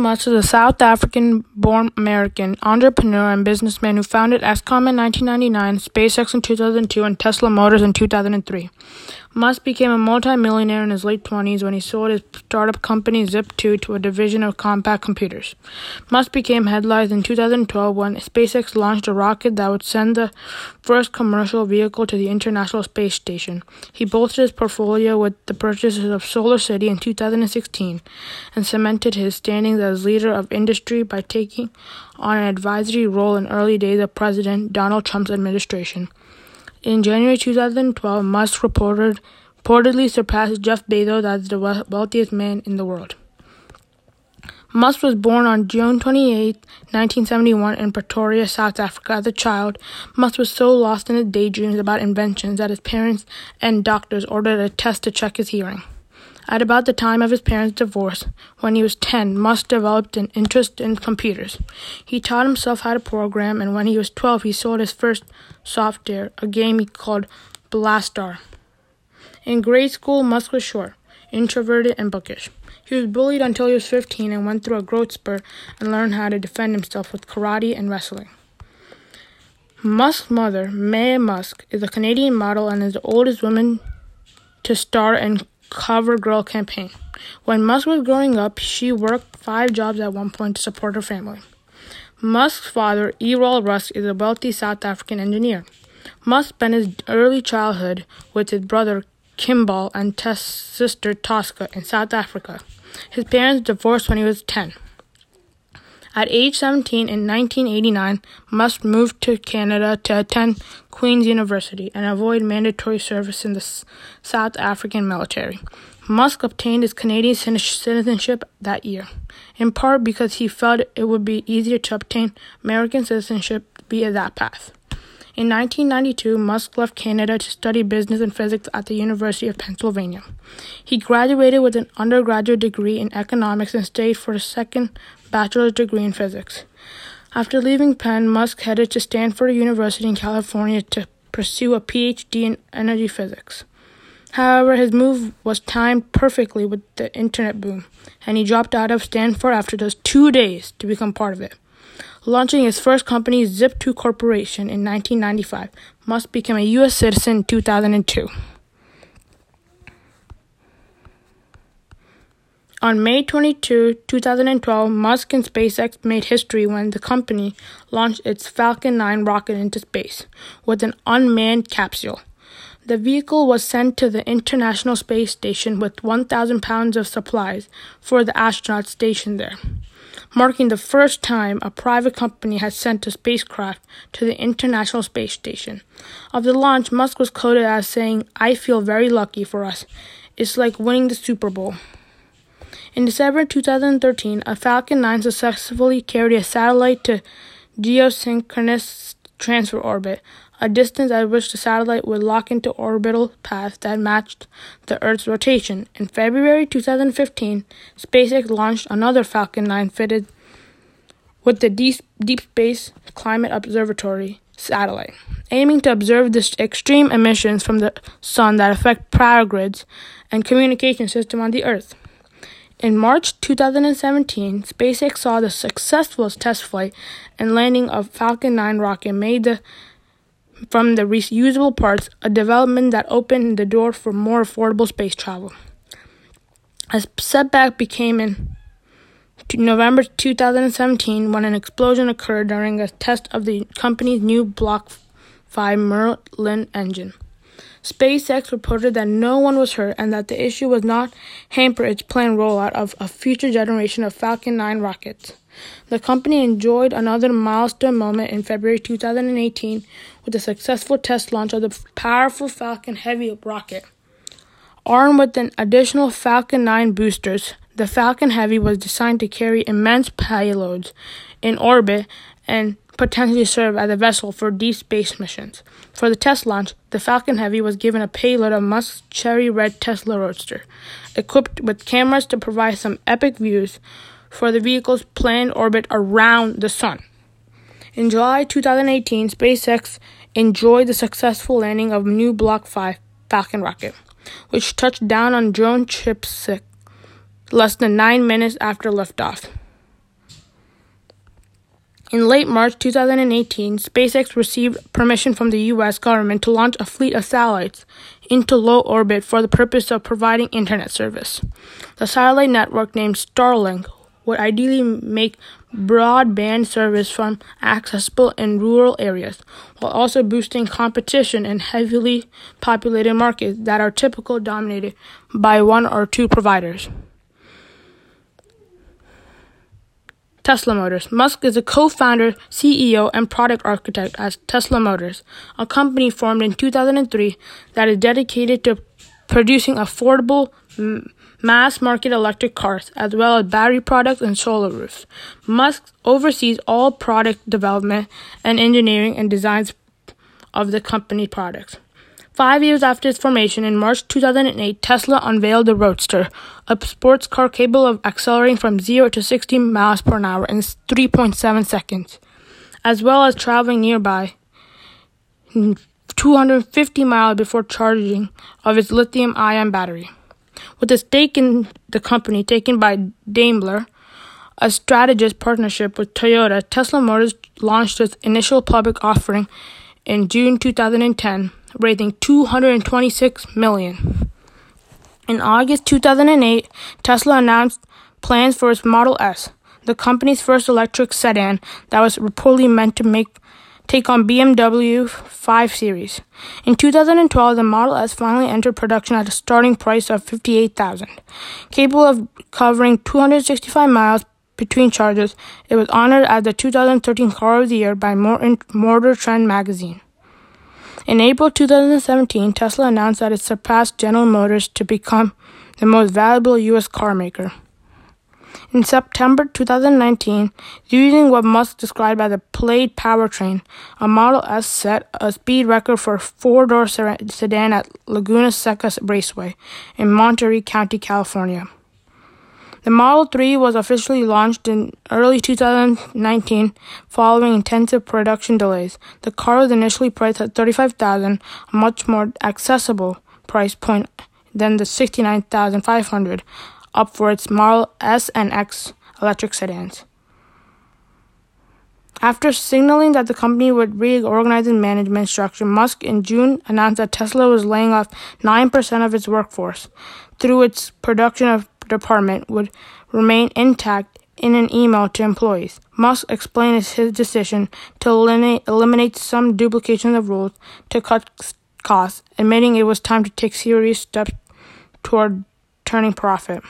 Musk is a South African born American entrepreneur and businessman who founded X.com in 1999, SpaceX in 2002, and Tesla Motors in 2003. Musk became a multimillionaire in his late 20s when he sold his startup company Zip2 to a division of Compaq Computers. Musk became headlines in 2012 when SpaceX launched a rocket that would send the first commercial vehicle to the International Space Station. He bolstered his portfolio with the purchases of Solar City in 2016 and cemented his standings as leader of industry by taking on an advisory role in early days of President Donald Trump's administration. In January 2012, Musk reported, reportedly surpassed Jeff Bezos as the wealthiest man in the world. Musk was born on June 28, 1971, in Pretoria, South Africa. As a child, Musk was so lost in his daydreams about inventions that his parents and doctors ordered a test to check his hearing. At about the time of his parents' divorce, when he was 10, Musk developed an interest in computers. He taught himself how to program, and when he was 12, he sold his first software, a game he called Blastar. In grade school, Musk was short, introverted, and bookish. He was bullied until he was 15 and went through a growth spurt and learned how to defend himself with karate and wrestling. Musk's mother, Mae Musk, is a Canadian model and is the oldest woman to star in CoverGirl campaign. When Musk was growing up, she worked five jobs at one point to support her family. Musk's father, Errol Musk, is a wealthy South African engineer. Musk spent his early childhood with his brother Kimball and Tess' sister Tosca in South Africa. His parents divorced when he was 10. At age 17 in 1989, Musk moved to Canada to attend Queen's University and avoid mandatory service in the South African military. Musk obtained his Canadian citizenship that year, in part because he felt it would be easier to obtain American citizenship via that path. In 1992, Musk left Canada to study business and physics at the University of Pennsylvania. He graduated with an undergraduate degree in economics and stayed for a second bachelor's degree in physics. After leaving Penn, Musk headed to Stanford University in California to pursue a PhD in energy physics. However, his move was timed perfectly with the internet boom, and he dropped out of Stanford after just two days to become part of it. Launching his first company, Zip2 Corporation, in 1995, Musk became a U.S. citizen in 2002. On May 22, 2012, Musk and SpaceX made history when the company launched its Falcon 9 rocket into space with an unmanned capsule. The vehicle was sent to the International Space Station with 1,000 pounds of supplies for the astronauts stationed there, marking the first time a private company has sent a spacecraft to the International Space Station. Of the launch, Musk was quoted as saying, I feel very lucky for us. It's like winning the Super Bowl. In December 2013, a Falcon 9 successfully carried a satellite to geosynchronous transfer orbit, a distance at which the satellite would lock into orbital paths that matched the Earth's rotation. In February 2015, SpaceX launched another Falcon 9 fitted with the Deep, Deep Space Climate Observatory satellite, aiming to observe the extreme emissions from the sun that affect power grids and communication system on the Earth. In March 2017, SpaceX saw the successful test flight and landing of Falcon 9 rocket made the, from the reusable parts, a development that opened the door for more affordable space travel. A setback became in November 2017 when an explosion occurred during a test of the company's new Block 5 Merlin engine. SpaceX reported that no one was hurt and that the issue was not hamper its planned rollout of a future generation of Falcon 9 rockets. The company enjoyed another milestone moment in February 2018 with the successful test launch of the powerful Falcon Heavy rocket. Armed with an additional Falcon 9 boosters, the Falcon Heavy was designed to carry immense payloads in orbit and potentially serve as a vessel for deep space missions. For the test launch, the Falcon Heavy was given a payload of Musk's cherry red Tesla Roadster, equipped with cameras to provide some epic views for the vehicle's planned orbit around the Sun. In July 2018, SpaceX enjoyed the successful landing of new Block 5 Falcon rocket, which touched down on drone ship 6 less than nine minutes after liftoff. In late March 2018, SpaceX received permission from the U.S. government to launch a fleet of satellites into low orbit for the purpose of providing internet service. The satellite network, named Starlink, would ideally make broadband service from accessible in rural areas, while also boosting competition in heavily populated markets that are typically dominated by one or two providers. Tesla Motors. Musk is a co-founder, CEO, and product architect at Tesla Motors, a company formed in 2003 that is dedicated to producing affordable mass market electric cars, as well as battery products and solar roofs. Musk oversees all product development and engineering and designs of the company products. Five years after its formation in March 2008, Tesla unveiled the Roadster, a sports car capable of accelerating from 0 to 60 miles per hour in 3.7 seconds, as well as traveling nearby 250 miles before charging of its lithium ion battery. With a stake in the company taken by Daimler, a strategic partnership with Toyota, Tesla Motors launched its initial public offering in June 2010, raising 226 million. In August 2008, Tesla announced plans for its Model S, the company's first electric sedan that was reportedly meant to make take on BMW 5 Series. In 2012, the Model S finally entered production at a starting price of 58,000. Capable of covering 265 miles between charges, it was honored as the 2013 Car of the Year by Motor Trend magazine. In April 2017, Tesla announced that it surpassed General Motors to become the most valuable U.S. car maker. In September 2019, using what Musk described as a Plaid powertrain, a Model S set a speed record for a four-door sedan at Laguna Seca Raceway in Monterey County, California. The Model 3 was officially launched in early 2019 following intensive production delays. The car was initially priced at 35000 a much more accessible price point than the 69500 up for its Model S and X electric sedans. After signaling that the company would reorganize its management structure, Musk in June announced that Tesla was laying off 9% of its workforce through its production department would remain intact in an email to employees. Musk explained his decision to eliminate, some duplication of roles to cut costs, admitting it was time to take serious steps toward turning profit.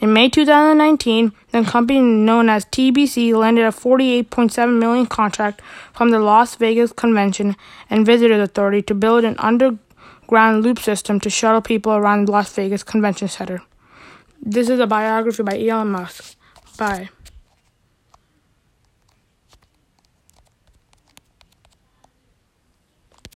In May 2019, the company known as TBC landed a 48.7 million contract from the Las Vegas Convention and Visitors Authority to build an underground loop system to shuttle people around the Las Vegas Convention Center. This is a biography by Elon Musk. Bye.